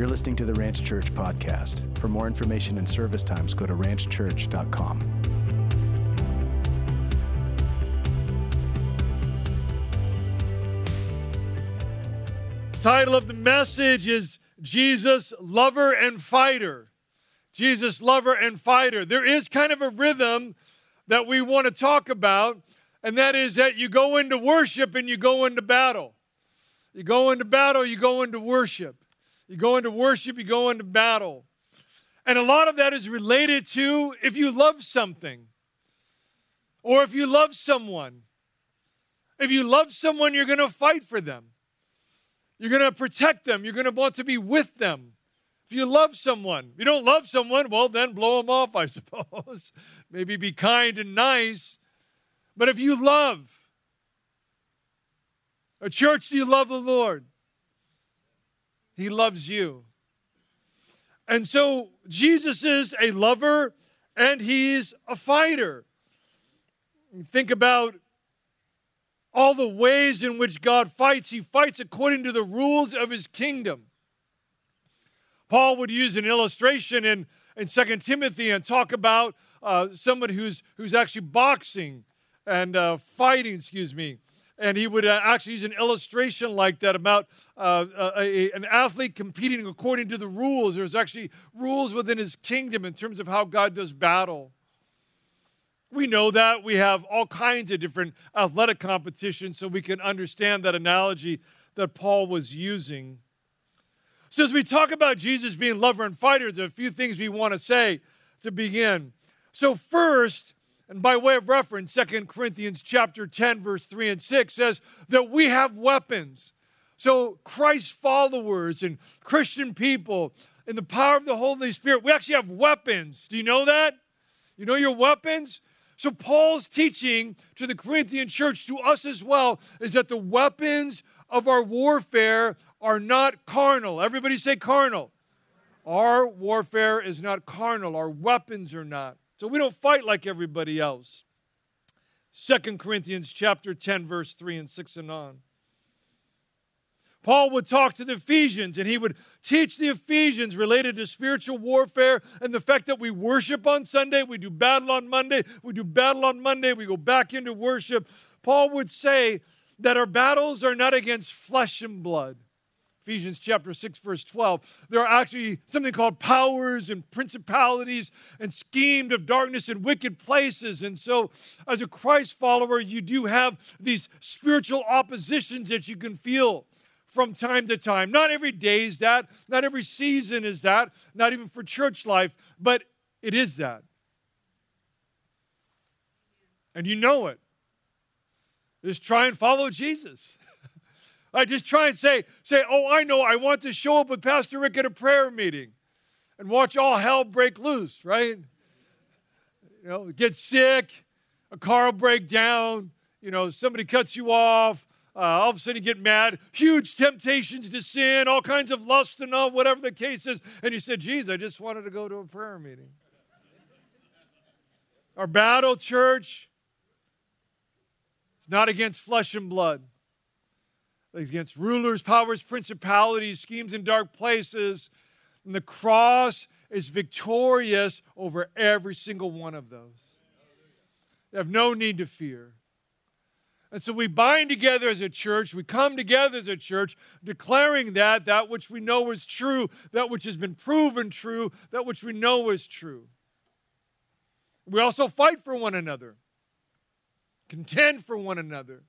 You're listening to the Ranch Church podcast. For more information and service times, go to ranchchurch.com. Title of the message is Jesus, Lover and Fighter. Jesus, Lover and Fighter. There is kind of a rhythm that we want to talk about, and that is that you go into worship and you go into battle. You go into battle, you go into worship. You go into worship, you go into battle. And a lot of that is related to if you love something or if you love someone. If you love someone, you're going to fight for them. You're going to protect them. You're going to want to be with them. If you love someone, you don't love someone, well, then blow them off, I suppose. Maybe be kind and nice. But if you love, a church, do you love the Lord? He loves you. And so Jesus is a lover and he's a fighter. Think about all the ways in which God fights. He fights according to the rules of his kingdom. Paul would use an illustration in, in 2 Timothy and talk about uh, someone who's, who's actually boxing and uh, fighting, excuse me. And he would uh, actually use an illustration like that about uh, a, an athlete competing according to the rules. There's actually rules within his kingdom in terms of how God does battle. We know that. We have all kinds of different athletic competitions, so we can understand that analogy that Paul was using. So, as we talk about Jesus being lover and fighter, there's a few things we want to say to begin. So, first, and by way of reference, 2 Corinthians chapter 10, verse 3 and 6 says that we have weapons. So, Christ followers and Christian people, in the power of the Holy Spirit, we actually have weapons. Do you know that? You know your weapons? So, Paul's teaching to the Corinthian church, to us as well, is that the weapons of our warfare are not carnal. Everybody say carnal. Our warfare is not carnal, our weapons are not. So we don't fight like everybody else. Second Corinthians chapter 10 verse 3 and 6 and on. Paul would talk to the Ephesians and he would teach the Ephesians related to spiritual warfare and the fact that we worship on Sunday, we do battle on Monday, we do battle on Monday, we go back into worship. Paul would say that our battles are not against flesh and blood. Ephesians chapter 6, verse 12. There are actually something called powers and principalities and schemed of darkness in wicked places. And so, as a Christ follower, you do have these spiritual oppositions that you can feel from time to time. Not every day is that, not every season is that, not even for church life, but it is that. And you know it. Just try and follow Jesus. I just try and say, say, oh, I know, I want to show up with Pastor Rick at a prayer meeting and watch all hell break loose, right? You know, get sick, a car will break down, you know, somebody cuts you off, uh, all of a sudden you get mad, huge temptations to sin, all kinds of lust and all, whatever the case is. And you said, geez, I just wanted to go to a prayer meeting. Our battle, church, is not against flesh and blood, against rulers, powers, principalities, schemes in dark places. And the cross is victorious over every single one of those. You have no need to fear. And so we bind together as a church, we come together as a church, declaring that, that which we know is true, that which has been proven true, that which we know is true. We also fight for one another, contend for one another.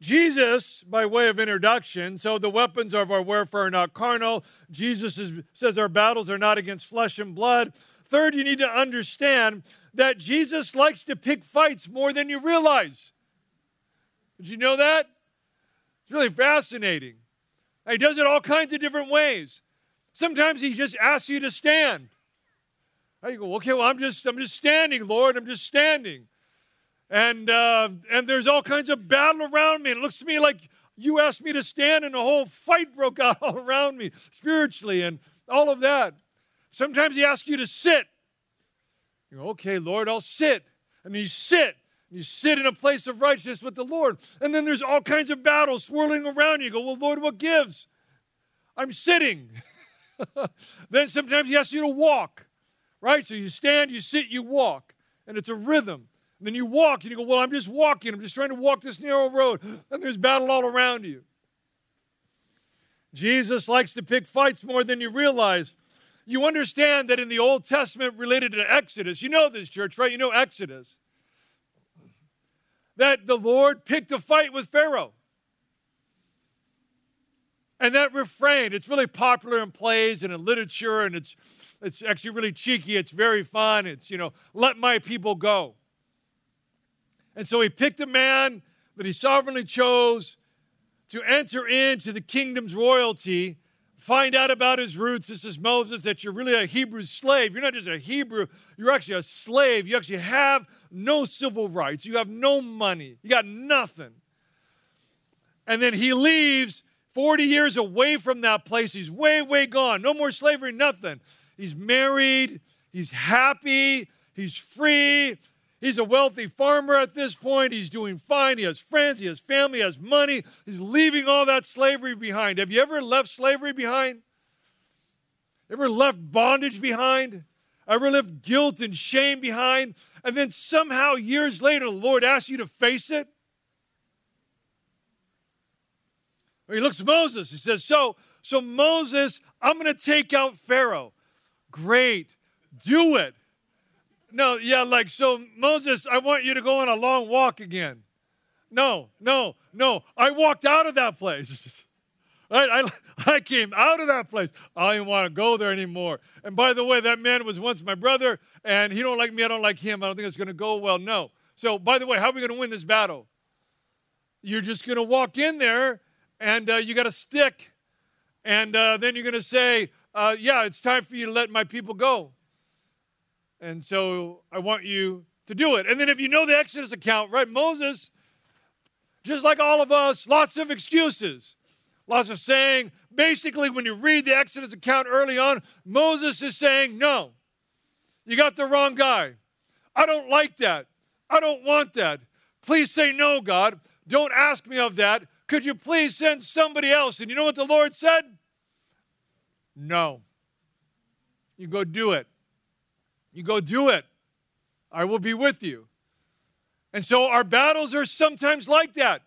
Jesus, by way of introduction, so the weapons of our warfare are not carnal. Jesus is, says our battles are not against flesh and blood. Third, you need to understand that Jesus likes to pick fights more than you realize. Did you know that? It's really fascinating. He does it all kinds of different ways. Sometimes he just asks you to stand. You go, okay, well, I'm just, I'm just standing, Lord. I'm just standing. And uh, and there's all kinds of battle around me. It looks to me like you asked me to stand, and a whole fight broke out all around me spiritually and all of that. Sometimes he asks you to sit. You go, okay, Lord, I'll sit. And you sit. and You sit in a place of righteousness with the Lord. And then there's all kinds of battles swirling around you. You go, Well, Lord, what gives? I'm sitting. then sometimes He asks you to walk, right? So you stand, you sit, you walk, and it's a rhythm. And then you walk and you go, Well, I'm just walking. I'm just trying to walk this narrow road. And there's battle all around you. Jesus likes to pick fights more than you realize. You understand that in the Old Testament related to Exodus, you know this, church, right? You know Exodus. That the Lord picked a fight with Pharaoh. And that refrain, it's really popular in plays and in literature, and it's, it's actually really cheeky. It's very fun. It's, you know, let my people go. And so he picked a man that he sovereignly chose to enter into the kingdom's royalty, find out about his roots. This is Moses, that you're really a Hebrew slave. You're not just a Hebrew, you're actually a slave. You actually have no civil rights, you have no money, you got nothing. And then he leaves 40 years away from that place. He's way, way gone. No more slavery, nothing. He's married, he's happy, he's free. He's a wealthy farmer at this point. He's doing fine. He has friends, he has family, he has money. He's leaving all that slavery behind. Have you ever left slavery behind? Ever left bondage behind? Ever left guilt and shame behind? And then somehow, years later, the Lord asks you to face it? He looks at Moses. He says, So, so Moses, I'm going to take out Pharaoh. Great. Do it. No, yeah, like, so Moses, I want you to go on a long walk again. No, no, no. I walked out of that place. I, I, I came out of that place. I didn't want to go there anymore. And by the way, that man was once my brother, and he don't like me. I don't like him. I don't think it's going to go well. No. So, by the way, how are we going to win this battle? You're just going to walk in there and uh, you got a stick, and uh, then you're going to say, uh, Yeah, it's time for you to let my people go. And so I want you to do it. And then if you know the Exodus account, right, Moses, just like all of us, lots of excuses, lots of saying. Basically, when you read the Exodus account early on, Moses is saying, No, you got the wrong guy. I don't like that. I don't want that. Please say no, God. Don't ask me of that. Could you please send somebody else? And you know what the Lord said? No. You go do it. You go do it. I will be with you. And so our battles are sometimes like that.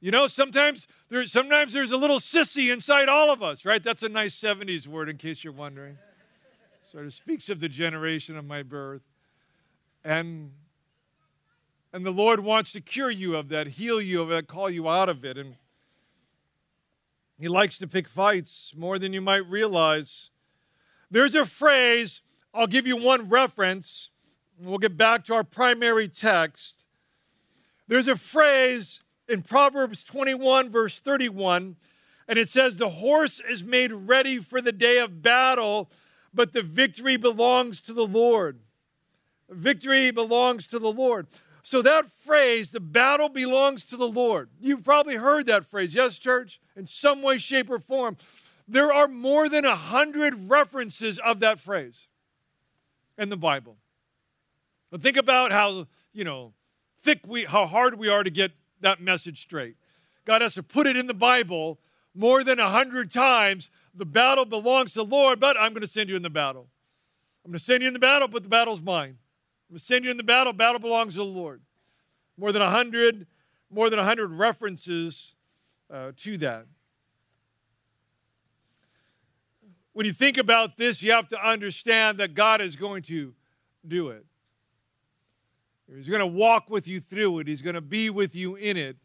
You know, sometimes there's sometimes there's a little sissy inside all of us, right? That's a nice 70s word in case you're wondering. Sort of speaks of the generation of my birth. And and the Lord wants to cure you of that, heal you of that, call you out of it. And He likes to pick fights more than you might realize. There's a phrase, I'll give you one reference, we'll get back to our primary text. There's a phrase in Proverbs 21, verse 31, and it says, The horse is made ready for the day of battle, but the victory belongs to the Lord. Victory belongs to the Lord. So that phrase, the battle belongs to the Lord. You've probably heard that phrase, yes, church, in some way, shape, or form. There are more than a hundred references of that phrase in the Bible. But think about how, you know, thick we, how hard we are to get that message straight. God has to put it in the Bible more than a hundred times. The battle belongs to the Lord, but I'm going to send you in the battle. I'm going to send you in the battle, but the battle's mine. I'm going to send you in the battle. Battle belongs to the Lord. More than a hundred, more than a hundred references uh, to that. When you think about this, you have to understand that God is going to do it. He's going to walk with you through it. He's going to be with you in it.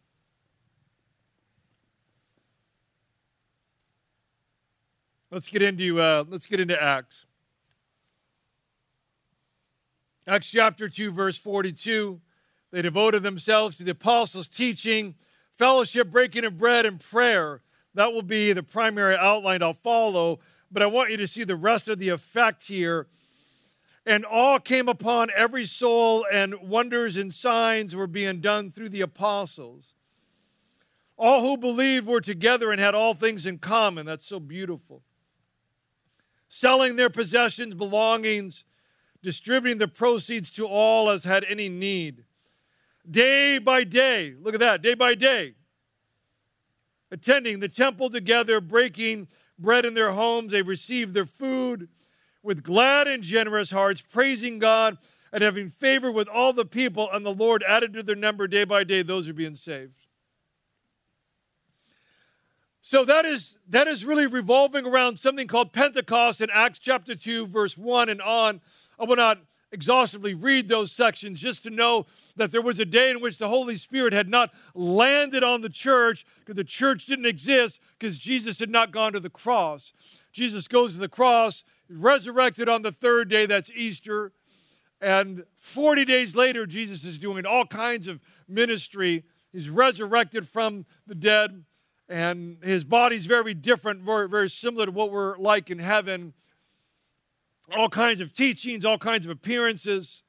Let's get into uh, let's get into Acts. Acts chapter 2, verse 42. They devoted themselves to the apostles' teaching, fellowship, breaking of bread, and prayer. That will be the primary outline I'll follow, but I want you to see the rest of the effect here. And all came upon every soul, and wonders and signs were being done through the apostles. All who believed were together and had all things in common. That's so beautiful. Selling their possessions, belongings, distributing the proceeds to all as had any need. day by day. Look at that, day by day. Attending the temple together, breaking bread in their homes. They received their food with glad and generous hearts, praising God and having favor with all the people. And the Lord added to their number day by day those who are being saved. So that is that is really revolving around something called Pentecost in Acts chapter 2 verse 1 and on. I will not exhaustively read those sections just to know that there was a day in which the Holy Spirit had not landed on the church because the church didn't exist because Jesus had not gone to the cross. Jesus goes to the cross, resurrected on the third day, that's Easter. And 40 days later, Jesus is doing all kinds of ministry. He's resurrected from the dead, and his body's very different, very, very similar to what we're like in heaven all kinds of teachings, all kinds of appearances.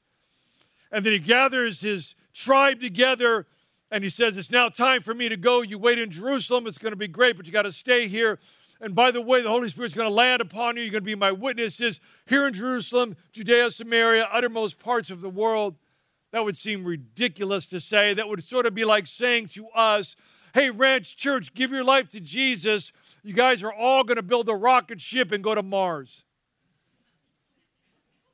And then he gathers his tribe together and he says, It's now time for me to go. You wait in Jerusalem. It's going to be great, but you got to stay here. And by the way, the Holy Spirit's going to land upon you. You're going to be my witnesses here in Jerusalem, Judea, Samaria, uttermost parts of the world. That would seem ridiculous to say. That would sort of be like saying to us, Hey, Ranch Church, give your life to Jesus. You guys are all going to build a rocket ship and go to Mars.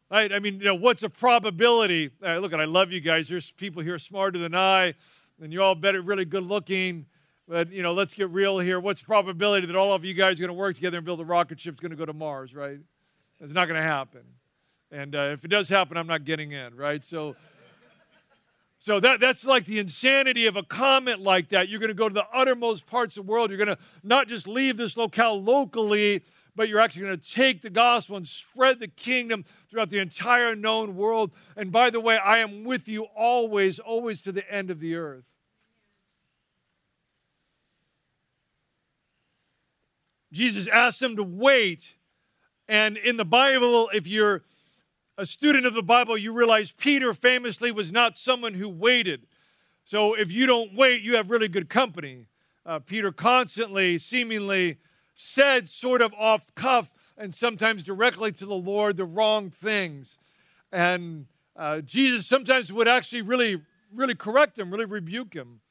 Right? I mean, you know, what's a probability? Uh, look, I love you guys. There's people here smarter than I, and you're all better, really good looking. But you know, let's get real here. What's the probability that all of you guys are going to work together and build a rocket ship that's going to go to Mars? Right? It's not going to happen. And uh, if it does happen, I'm not getting in. Right? So. So that, that's like the insanity of a comment like that. You're going to go to the uttermost parts of the world. You're going to not just leave this locale locally, but you're actually going to take the gospel and spread the kingdom throughout the entire known world. And by the way, I am with you always, always to the end of the earth. Jesus asked them to wait. And in the Bible, if you're a student of the Bible, you realize Peter famously was not someone who waited. So if you don't wait, you have really good company. Uh, Peter constantly, seemingly, said sort of off cuff and sometimes directly to the Lord the wrong things. And uh, Jesus sometimes would actually really, really correct him, really rebuke him.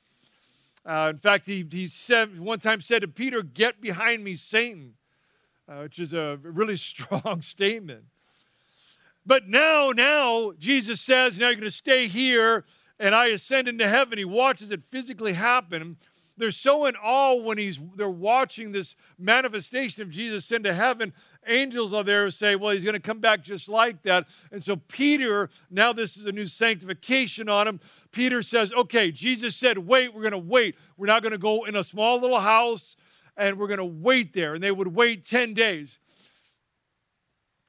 Uh, in fact, he, he said one time said to Peter, "Get behind me, Satan," uh, which is a really strong statement. But now, now Jesus says, "Now you're going to stay here, and I ascend into heaven." He watches it physically happen, they're so in awe when he's they're watching this manifestation of Jesus into heaven. Angels are there who say, Well, he's going to come back just like that. And so Peter, now this is a new sanctification on him. Peter says, Okay, Jesus said, Wait, we're going to wait. We're not going to go in a small little house and we're going to wait there. And they would wait 10 days.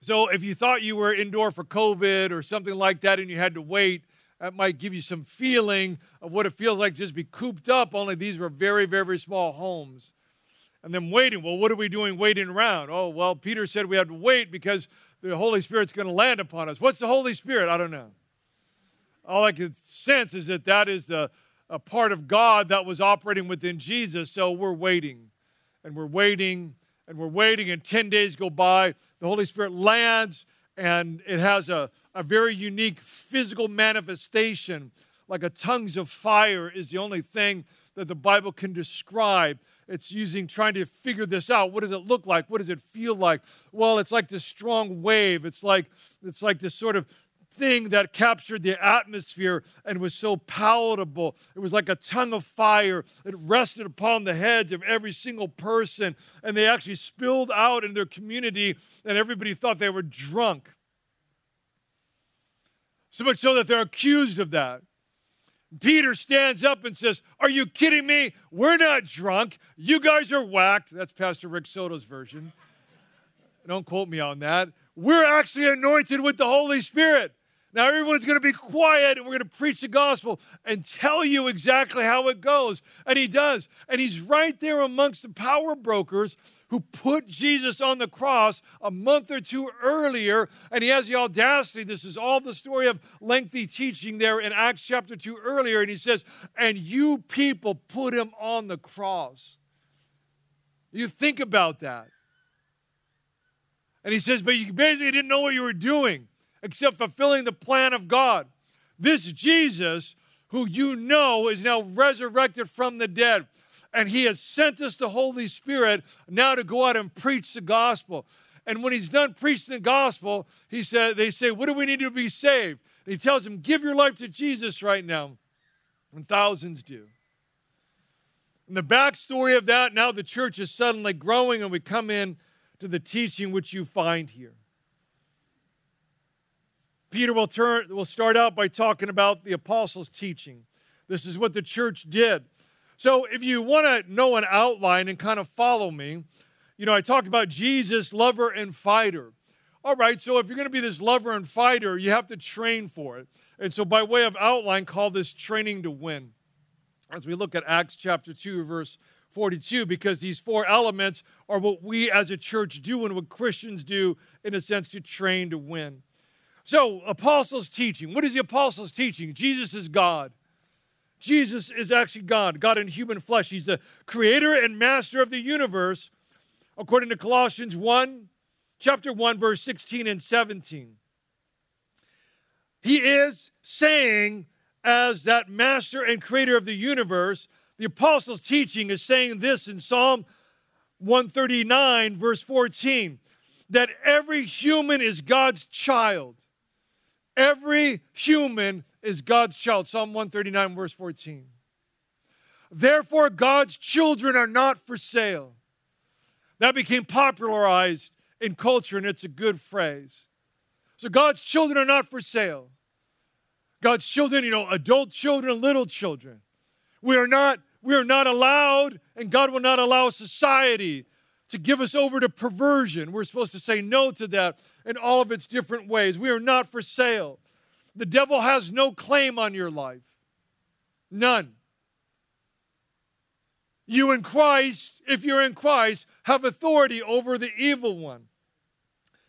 So if you thought you were indoor for COVID or something like that and you had to wait, that might give you some feeling of what it feels like to just be cooped up, only these were very, very small homes. And then waiting. Well, what are we doing waiting around? Oh, well, Peter said we have to wait because the Holy Spirit's going to land upon us. What's the Holy Spirit? I don't know. All I can sense is that that is the, a part of God that was operating within Jesus. So we're waiting and we're waiting and we're waiting, and 10 days go by. The Holy Spirit lands and it has a, a very unique physical manifestation, like a tongues of fire, is the only thing that the Bible can describe. It's using trying to figure this out. What does it look like? What does it feel like? Well, it's like this strong wave. It's like it's like this sort of thing that captured the atmosphere and was so palatable. It was like a tongue of fire. It rested upon the heads of every single person, and they actually spilled out in their community, and everybody thought they were drunk. So much so that they're accused of that. Peter stands up and says, Are you kidding me? We're not drunk. You guys are whacked. That's Pastor Rick Soto's version. Don't quote me on that. We're actually anointed with the Holy Spirit. Now, everyone's going to be quiet and we're going to preach the gospel and tell you exactly how it goes. And he does. And he's right there amongst the power brokers who put Jesus on the cross a month or two earlier. And he has the audacity. This is all the story of lengthy teaching there in Acts chapter 2 earlier. And he says, And you people put him on the cross. You think about that. And he says, But you basically didn't know what you were doing except fulfilling the plan of God. This Jesus, who you know is now resurrected from the dead. And he has sent us the Holy Spirit now to go out and preach the gospel. And when he's done preaching the gospel, he said, they say, What do we need to be saved? And he tells them, Give your life to Jesus right now. And thousands do. And the backstory of that, now the church is suddenly growing, and we come in to the teaching which you find here. Peter will, turn, will start out by talking about the apostles' teaching. This is what the church did. So, if you want to know an outline and kind of follow me, you know, I talked about Jesus, lover and fighter. All right, so if you're going to be this lover and fighter, you have to train for it. And so, by way of outline, call this training to win. As we look at Acts chapter 2, verse 42, because these four elements are what we as a church do and what Christians do, in a sense, to train to win. So, apostles' teaching. What is the apostles' teaching? Jesus is God. Jesus is actually God, God in human flesh. He's the creator and master of the universe, according to Colossians 1, chapter 1, verse 16 and 17. He is saying, as that master and creator of the universe, the apostles' teaching is saying this in Psalm 139, verse 14, that every human is God's child. Every human is God's child. Psalm 139, verse 14. Therefore, God's children are not for sale. That became popularized in culture, and it's a good phrase. So, God's children are not for sale. God's children, you know, adult children, little children. We are not, we are not allowed, and God will not allow society to give us over to perversion. We're supposed to say no to that in all of its different ways. We are not for sale. The devil has no claim on your life. None. You in Christ, if you're in Christ, have authority over the evil one.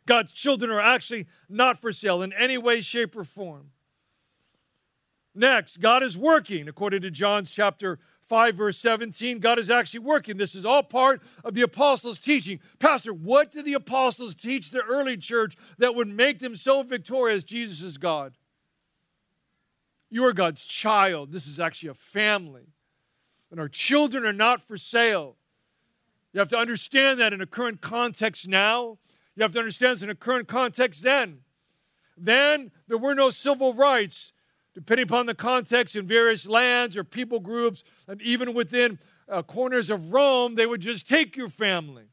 God's children are actually not for sale in any way, shape, or form. Next, God is working, according to John's chapter 5, verse 17. God is actually working. This is all part of the apostles' teaching. Pastor, what did the apostles teach the early church that would make them so victorious? Jesus is God. You are God's child. This is actually a family. And our children are not for sale. You have to understand that in a current context now. You have to understand this in a current context then. Then there were no civil rights, depending upon the context in various lands or people groups, and even within uh, corners of Rome, they would just take your family.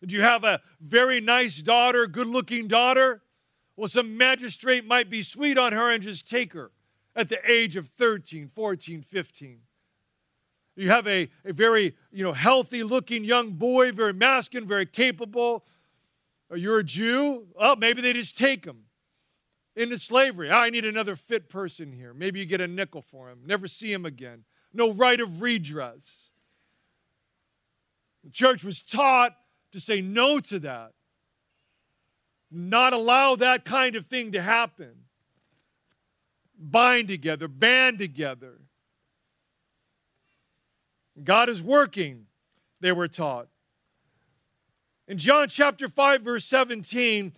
Did you have a very nice daughter, good looking daughter? Well, some magistrate might be sweet on her and just take her at the age of 13, 14, 15. You have a, a very you know, healthy looking young boy, very masculine, very capable. Or you're a Jew. Oh, maybe they just take him into slavery. Ah, I need another fit person here. Maybe you get a nickel for him. Never see him again. No right of redress. The church was taught to say no to that not allow that kind of thing to happen. Bind together, band together. God is working, they were taught. In John chapter 5, verse 17,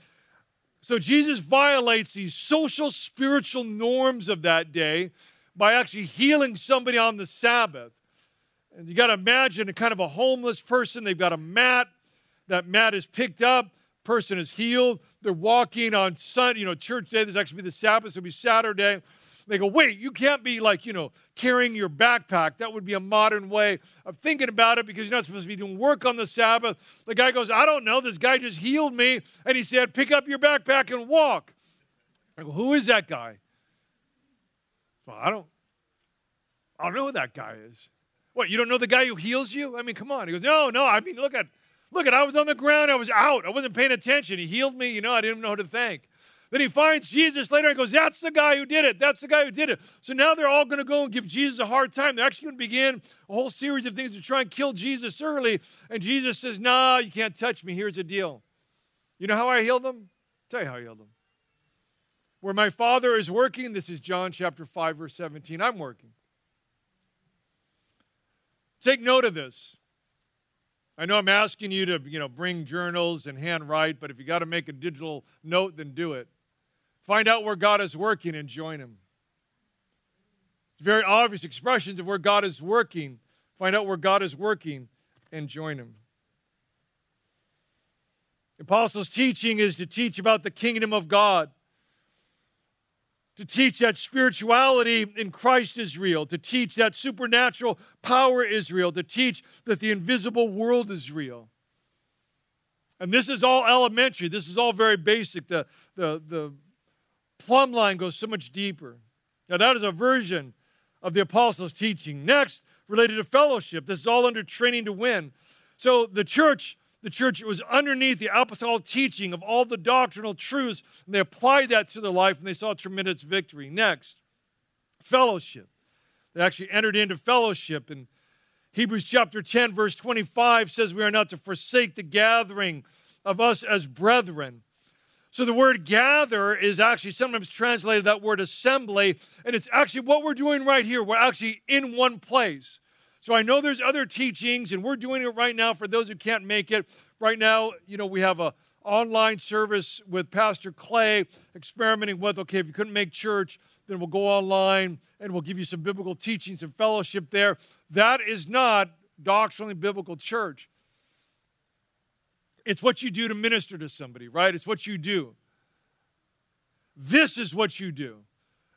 so Jesus violates these social, spiritual norms of that day by actually healing somebody on the Sabbath. And you got to imagine a kind of a homeless person, they've got a mat, that mat is picked up person is healed. They're walking on Sunday, you know, church day. This actually be the Sabbath, it'll be Saturday. They go, wait, you can't be like, you know, carrying your backpack. That would be a modern way of thinking about it because you're not supposed to be doing work on the Sabbath. The guy goes, I don't know. This guy just healed me. And he said, pick up your backpack and walk. I go, who is that guy? Well, I don't, I don't know who that guy is. What, you don't know the guy who heals you? I mean, come on. He goes, no, no. I mean, look at, Look at, I was on the ground, I was out, I wasn't paying attention. He healed me, you know, I didn't know who to thank. Then he finds Jesus later and goes, That's the guy who did it. That's the guy who did it. So now they're all going to go and give Jesus a hard time. They're actually going to begin a whole series of things to try and kill Jesus early. And Jesus says, Nah, you can't touch me. Here's the deal. You know how I healed them? I'll tell you how I healed them. Where my Father is working, this is John chapter 5, verse 17. I'm working. Take note of this. I know I'm asking you to, you know, bring journals and handwrite, but if you got to make a digital note, then do it. Find out where God is working and join Him. It's very obvious expressions of where God is working. Find out where God is working and join Him. The apostles' teaching is to teach about the kingdom of God, to teach that spirituality in Christ is real, to teach that supernatural power is real, to teach that the invisible world is real. And this is all elementary. This is all very basic. The, the, the plumb line goes so much deeper. Now, that is a version of the apostles' teaching. Next, related to fellowship. This is all under training to win. So the church, the church was underneath the apostolic teaching of all the doctrinal truths, and they applied that to their life, and they saw tremendous victory. Next, fellowship. They actually entered into fellowship, and Hebrews chapter 10, verse 25 says, We are not to forsake the gathering of us as brethren. So the word gather is actually sometimes translated that word assembly, and it's actually what we're doing right here. We're actually in one place. So I know there's other teachings, and we're doing it right now for those who can't make it. Right now, you know, we have a online service with Pastor Clay experimenting with, okay, if you couldn't make church, then we'll go online and we'll give you some biblical teachings and fellowship there. That is not doctrinally biblical church. It's what you do to minister to somebody, right? It's what you do. This is what you do.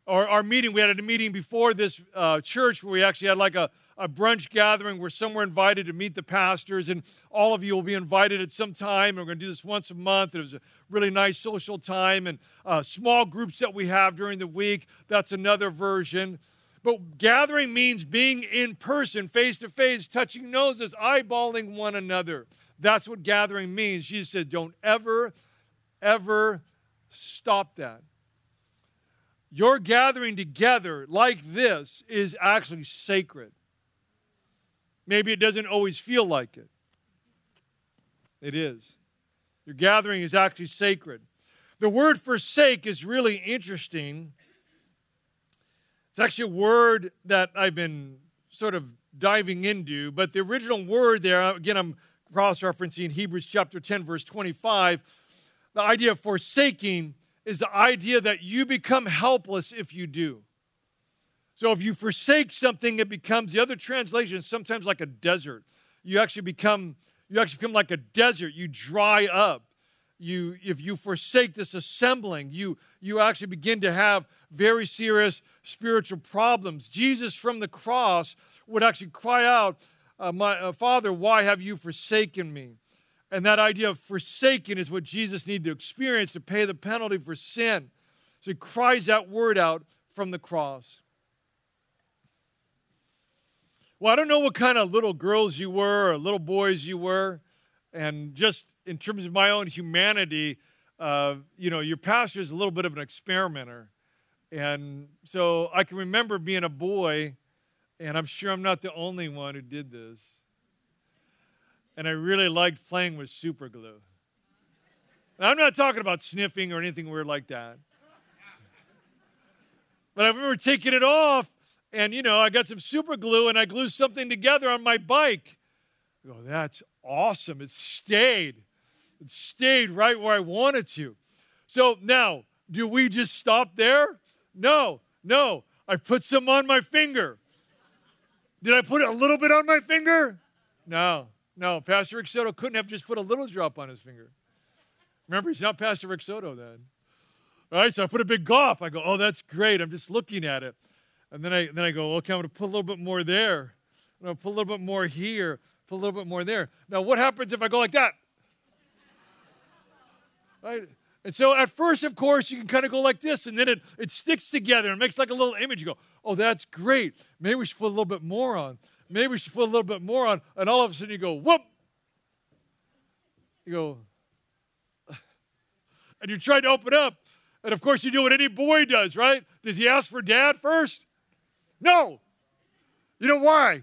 Our, our meeting, we had a meeting before this uh, church where we actually had like a, a brunch gathering where some were invited to meet the pastors, and all of you will be invited at some time. And We're going to do this once a month. It was a really nice social time, and uh, small groups that we have during the week. That's another version. But gathering means being in person, face to face, touching noses, eyeballing one another. That's what gathering means. Jesus said, Don't ever, ever stop that. Your gathering together like this is actually sacred. Maybe it doesn't always feel like it. It is. Your gathering is actually sacred. The word forsake is really interesting. It's actually a word that I've been sort of diving into, but the original word there, again, I'm cross referencing Hebrews chapter 10, verse 25. The idea of forsaking is the idea that you become helpless if you do. So if you forsake something, it becomes the other translation sometimes like a desert. You actually become you actually become like a desert. You dry up. You if you forsake this assembling, you you actually begin to have very serious spiritual problems. Jesus from the cross would actually cry out, uh, my, uh, Father, why have you forsaken me? And that idea of forsaken is what Jesus needed to experience to pay the penalty for sin. So he cries that word out from the cross. Well, I don't know what kind of little girls you were or little boys you were. And just in terms of my own humanity, uh, you know, your pastor is a little bit of an experimenter. And so I can remember being a boy, and I'm sure I'm not the only one who did this and I really liked playing with super glue. Now, I'm not talking about sniffing or anything weird like that. But I remember taking it off, and you know, I got some super glue and I glued something together on my bike. I go, that's awesome. It stayed. It stayed right where I wanted to. So now, do we just stop there? No, no. I put some on my finger. Did I put a little bit on my finger? No. No, Pastor Rick Soto couldn't have just put a little drop on his finger. Remember, he's not Pastor Rick Soto then. All right, so I put a big gulp. I go, oh, that's great. I'm just looking at it. And then I, then I go, okay, I'm going to put a little bit more there. I'm going to put a little bit more here, put a little bit more there. Now, what happens if I go like that? Right? And so at first, of course, you can kind of go like this, and then it, it sticks together and makes like a little image. You go, oh, that's great. Maybe we should put a little bit more on maybe we should put a little bit more on. And all of a sudden you go, whoop. You go, and you try to open up. And of course, you do what any boy does, right? Does he ask for dad first? No. You know why?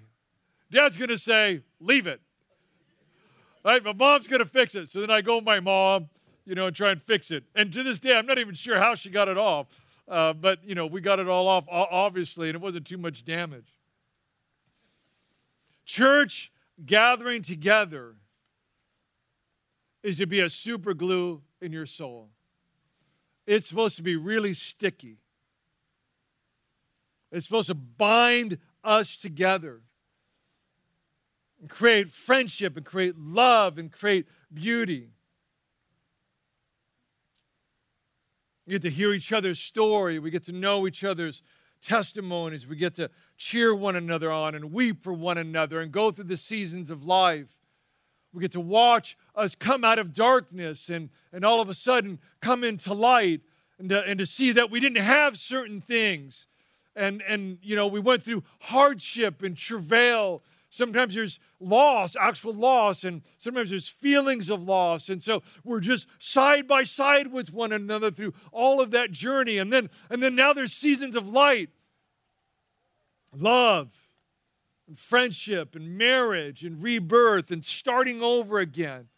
Dad's going to say, leave it. Right? But mom's going to fix it. So then I go my mom, you know, and try and fix it. And to this day, I'm not even sure how she got it off. Uh, but, you know, we got it all off, obviously, and it wasn't too much damage. Church gathering together is to be a super glue in your soul. It's supposed to be really sticky. It's supposed to bind us together and create friendship and create love and create beauty. We get to hear each other's story. We get to know each other's testimonies. We get to cheer one another on and weep for one another and go through the seasons of life. We get to watch us come out of darkness and, and all of a sudden come into light and to, and to see that we didn't have certain things. And, and, you know, we went through hardship and travail Sometimes there's loss, actual loss, and sometimes there's feelings of loss. And so we're just side by side with one another through all of that journey. And then, and then now there's seasons of light, love, and friendship, and marriage, and rebirth, and starting over again.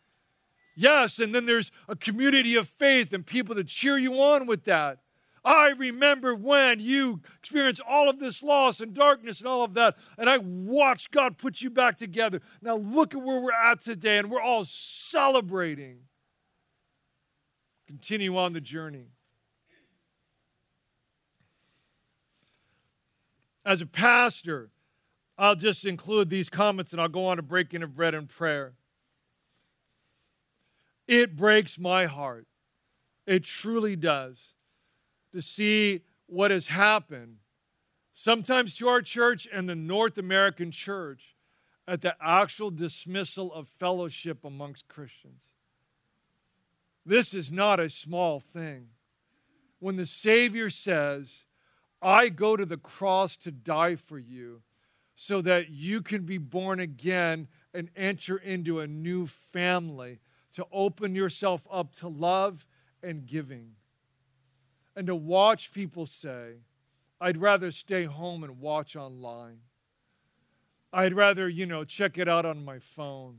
Yes, and then there's a community of faith and people to cheer you on with that. I remember when you experienced all of this loss and darkness and all of that, and I watched God put you back together. Now look at where we're at today, and we're all celebrating. Continue on the journey. As a pastor, I'll just include these comments and I'll go on to breaking of bread and prayer. It breaks my heart. It truly does to see what has happened, sometimes to our church and the North American church, at the actual dismissal of fellowship amongst Christians. This is not a small thing. When the Savior says, I go to the cross to die for you so that you can be born again and enter into a new family, to open yourself up to love and giving and to watch people say, I'd rather stay home and watch online. I'd rather, you know, check it out on my phone.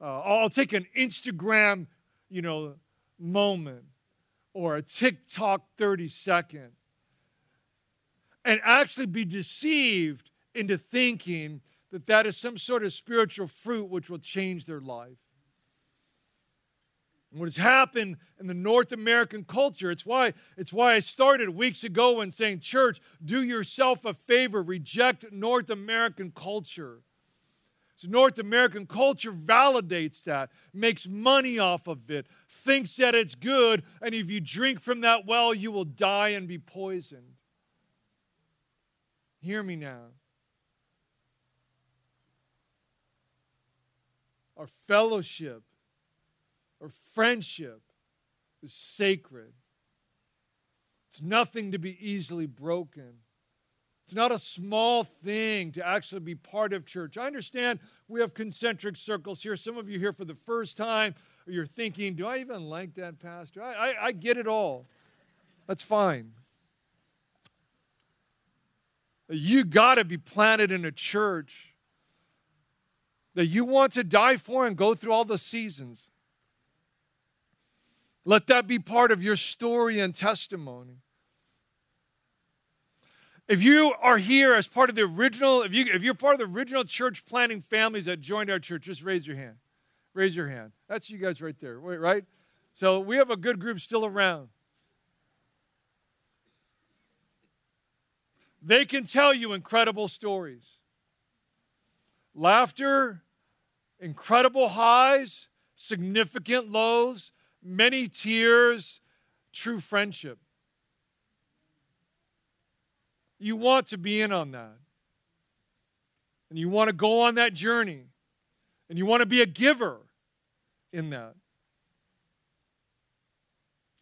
Uh, I'll take an Instagram, you know, moment or a TikTok 30 second and actually be deceived into thinking that that is some sort of spiritual fruit which will change their life what has happened in the North American culture. It's why, it's why I started weeks ago in saying, Church, do yourself a favor, reject North American culture. So North American culture validates that, makes money off of it, thinks that it's good, and if you drink from that well, you will die and be poisoned. Hear me now. Our fellowship or friendship is sacred. It's nothing to be easily broken. It's not a small thing to actually be part of church. I understand we have concentric circles here. Some of you here for the first time, or you're thinking, do I even like that pastor? I, I, I get it all. That's fine. You got to be planted in a church that you want to die for and go through all the seasons. Let that be part of your story and testimony. If you are here as part of the original, if, you, if you're part of the original church planting families that joined our church, just raise your hand. Raise your hand. That's you guys right there, Wait, right? So we have a good group still around. They can tell you incredible stories laughter, incredible highs, significant lows, many tears, true friendship. You want to be in on that. And you want to go on that journey. And you want to be a giver in that.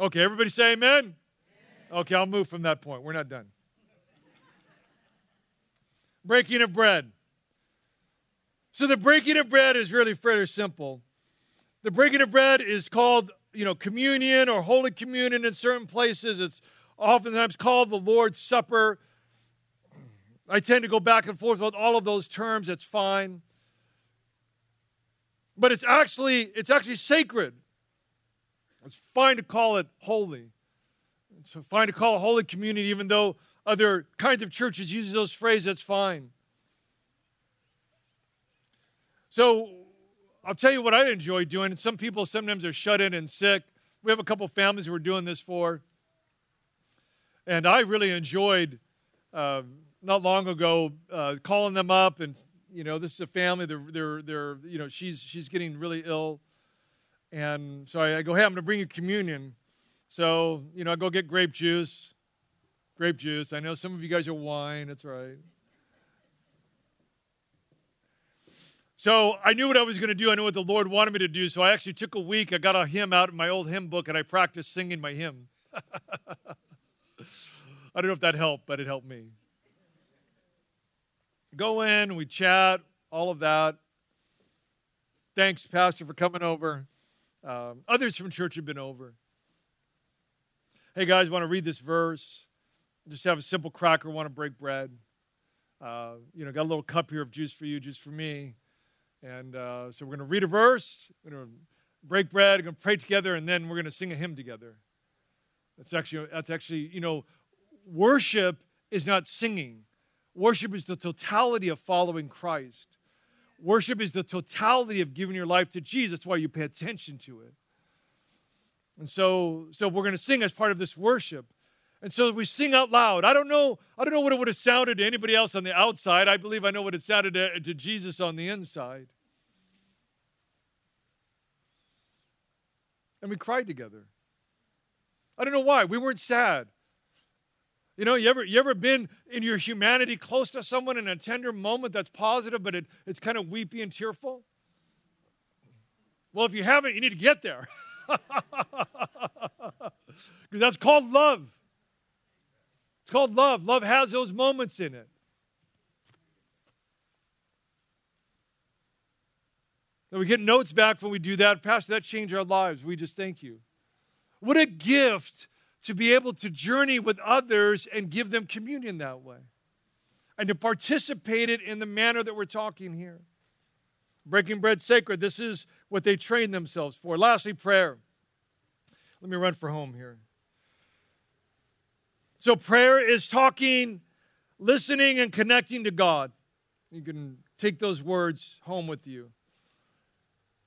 Okay, everybody say amen? Okay, I'll move from that point. We're not done. breaking of bread. So the breaking of bread is really fairly simple. The breaking of bread is called you know, communion or Holy Communion in certain places. It's oftentimes called the Lord's Supper. I tend to go back and forth with all of those terms. It's fine. But it's actually, it's actually sacred. It's fine to call it holy. It's fine to call it Holy Communion, even though other kinds of churches use those phrases, that's fine. So I'll tell you what I enjoy doing. Some people sometimes are shut in and sick. We have a couple families we're doing this for. And I really enjoyed uh, not long ago uh, calling them up, and you know, this is a family. They're, they're, they're, you know, she's she's getting really ill, and so I, I go, hey, I'm going to bring you communion. So you know, I go get grape juice, grape juice. I know some of you guys are wine. That's right. So I knew what I was going to do. I knew what the Lord wanted me to do. So I actually took a week. I got a hymn out in my old hymn book and I practiced singing my hymn. I don't know if that helped, but it helped me. Go in, we chat, all of that. Thanks, Pastor, for coming over. Um, others from church have been over. Hey, guys, want to read this verse? Just have a simple cracker, want to break bread. Uh, you know, got a little cup here of juice for you, juice for me. And uh, so we're going to read a verse, we're going to break bread, we're going to pray together, and then we're going to sing a hymn together. That's actually, that's actually, you know, worship is not singing. Worship is the totality of following Christ. Worship is the totality of giving your life to Jesus. That's why you pay attention to it. And so, so we're going to sing as part of this worship. And so we sing out loud. I don't know, I don't know what it would have sounded to anybody else on the outside. I believe I know what it sounded to, to Jesus on the inside. And we cried together. I don't know why. We weren't sad. You know, you ever, you ever been in your humanity close to someone in a tender moment that's positive, but it, it's kind of weepy and tearful? Well, if you haven't, you need to get there. Because that's called love. It's called love. Love has those moments in it. And we get notes back when we do that. Pastor, that changed our lives. We just thank you. What a gift to be able to journey with others and give them communion that way. And to participate it in the manner that we're talking here. Breaking bread sacred. This is what they train themselves for. Lastly, prayer. Let me run for home here. So, prayer is talking, listening, and connecting to God. You can take those words home with you.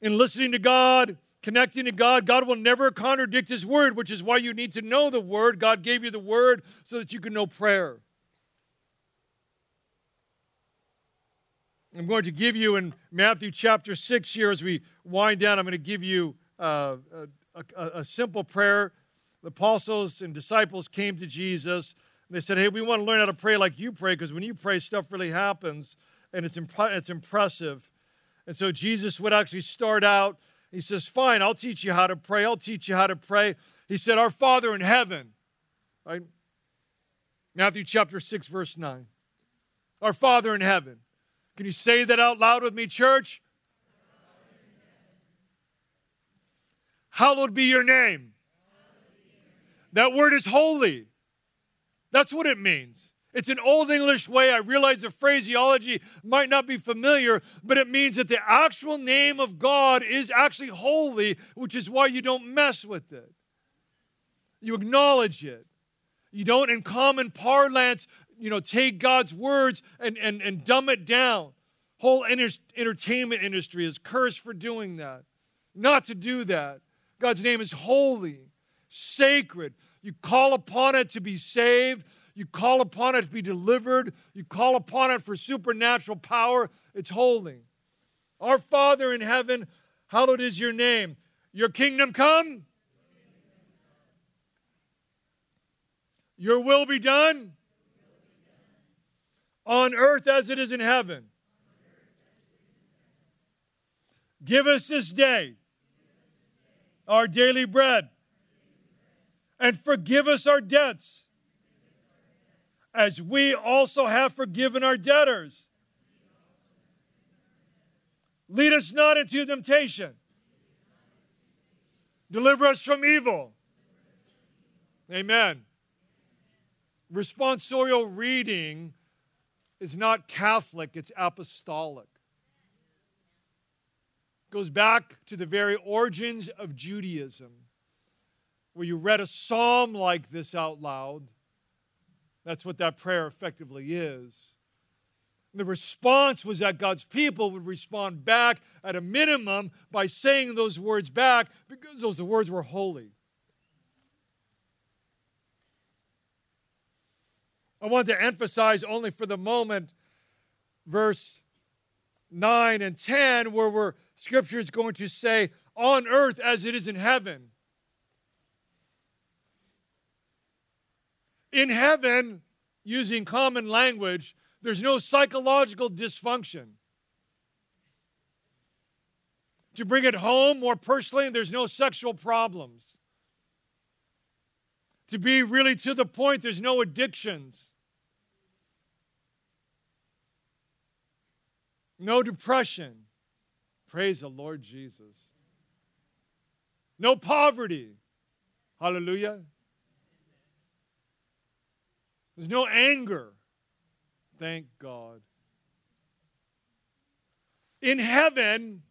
In listening to God, connecting to God, God will never contradict His word, which is why you need to know the word. God gave you the word so that you can know prayer. I'm going to give you in Matthew chapter 6 here as we wind down, I'm going to give you uh, a, a, a simple prayer the apostles and disciples came to Jesus and they said, Hey, we want to learn how to pray like you pray because when you pray, stuff really happens and it's, imp- it's impressive. And so Jesus would actually start out. He says, Fine, I'll teach you how to pray. I'll teach you how to pray. He said, Our Father in heaven, right? Matthew chapter 6, verse 9. Our Father in heaven. Can you say that out loud with me, church? Hallowed be your name. That word is holy. That's what it means. It's an old English way. I realize the phraseology might not be familiar, but it means that the actual name of God is actually holy, which is why you don't mess with it. You acknowledge it. You don't, in common parlance, you know, take God's words and, and, and dumb it down. Whole entertainment industry is cursed for doing that. Not to do that. God's name is holy sacred. You call upon it to be saved. You call upon it to be delivered. You call upon it for supernatural power. It's holy. Our Father in heaven, hallowed is your name. Your kingdom come. Your will be done on earth as it is in heaven. Give us this day our daily bread and forgive us our debts as we also have forgiven our debtors. Lead us not into temptation. Deliver us from evil. Amen. Responsorial reading is not Catholic, it's apostolic. It goes back to the very origins of Judaism where you read a psalm like this out loud. That's what that prayer effectively is. The response was that God's people would respond back at a minimum by saying those words back because those words were holy. I want to emphasize only for the moment verse 9 and 10, where we're, scripture is going to say, on earth as it is in heaven. In heaven, using common language, there's no psychological dysfunction. To bring it home more personally, there's no sexual problems. To be really to the point, there's no addictions. No depression. Praise the Lord Jesus. No poverty. Hallelujah. There's no anger. Thank God. In heaven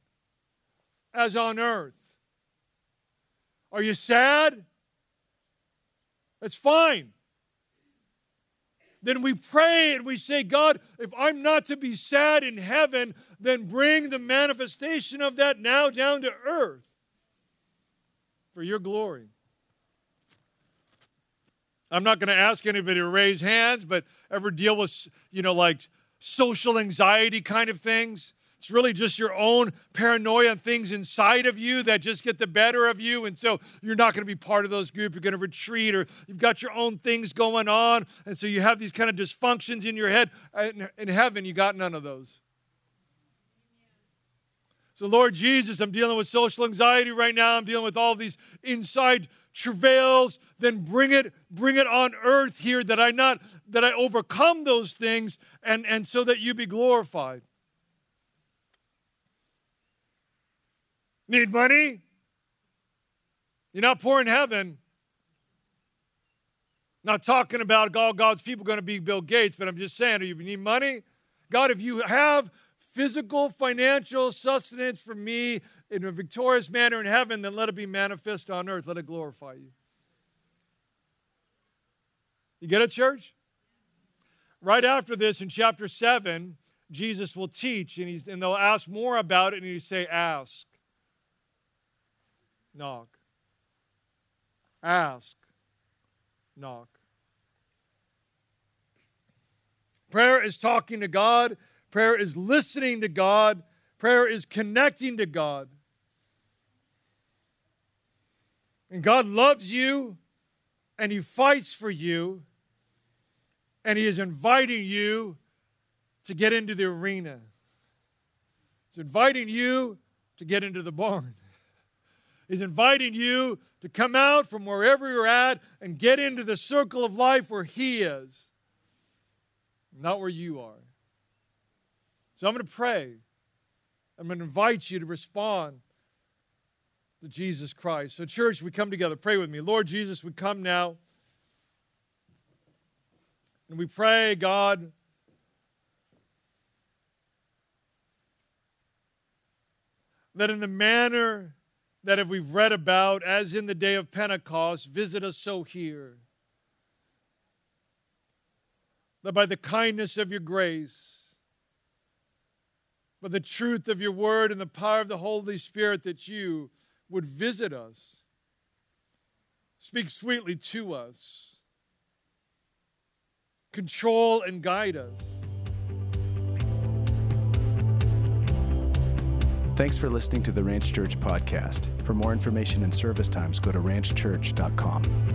as on earth. Are you sad? That's fine. Then we pray and we say, God, if I'm not to be sad in heaven, then bring the manifestation of that now down to earth for your glory. I'm not going to ask anybody to raise hands, but ever deal with, you know, like social anxiety kind of things? It's really just your own paranoia and things inside of you that just get the better of you. And so you're not going to be part of those groups. You're going to retreat, or you've got your own things going on. And so you have these kind of dysfunctions in your head. In heaven, you got none of those. So, Lord Jesus, I'm dealing with social anxiety right now. I'm dealing with all these inside travails. Then bring it, bring it on earth here that I not that I overcome those things and, and so that you be glorified. Need money? You're not poor in heaven. Not talking about all God's people going to be Bill Gates, but I'm just saying, do you need money? God, if you have physical, financial sustenance for me in a victorious manner in heaven, then let it be manifest on earth. Let it glorify you. You get it, church? Right after this, in chapter 7, Jesus will teach, and, he's, and they'll ask more about it, and you say, Ask. Knock. Ask. Knock. Prayer is talking to God. Prayer is listening to God. Prayer is connecting to God. And God loves you and He fights for you and He is inviting you to get into the arena. He's inviting you to get into the barn. He's inviting you to come out from wherever you're at and get into the circle of life where He is, not where you are. So I'm going to pray. I'm going to invite you to respond to Jesus Christ. So, church, we come together. Pray with me. Lord Jesus, we come now. And we pray, God, that in the manner that if we've read about, as in the day of Pentecost, visit us so here. That by the kindness of your grace, by the truth of your word and the power of the Holy Spirit, that you would visit us, speak sweetly to us, control and guide us. Thanks for listening to the Ranch Church podcast. For more information and service times, go to ranchchurch.com.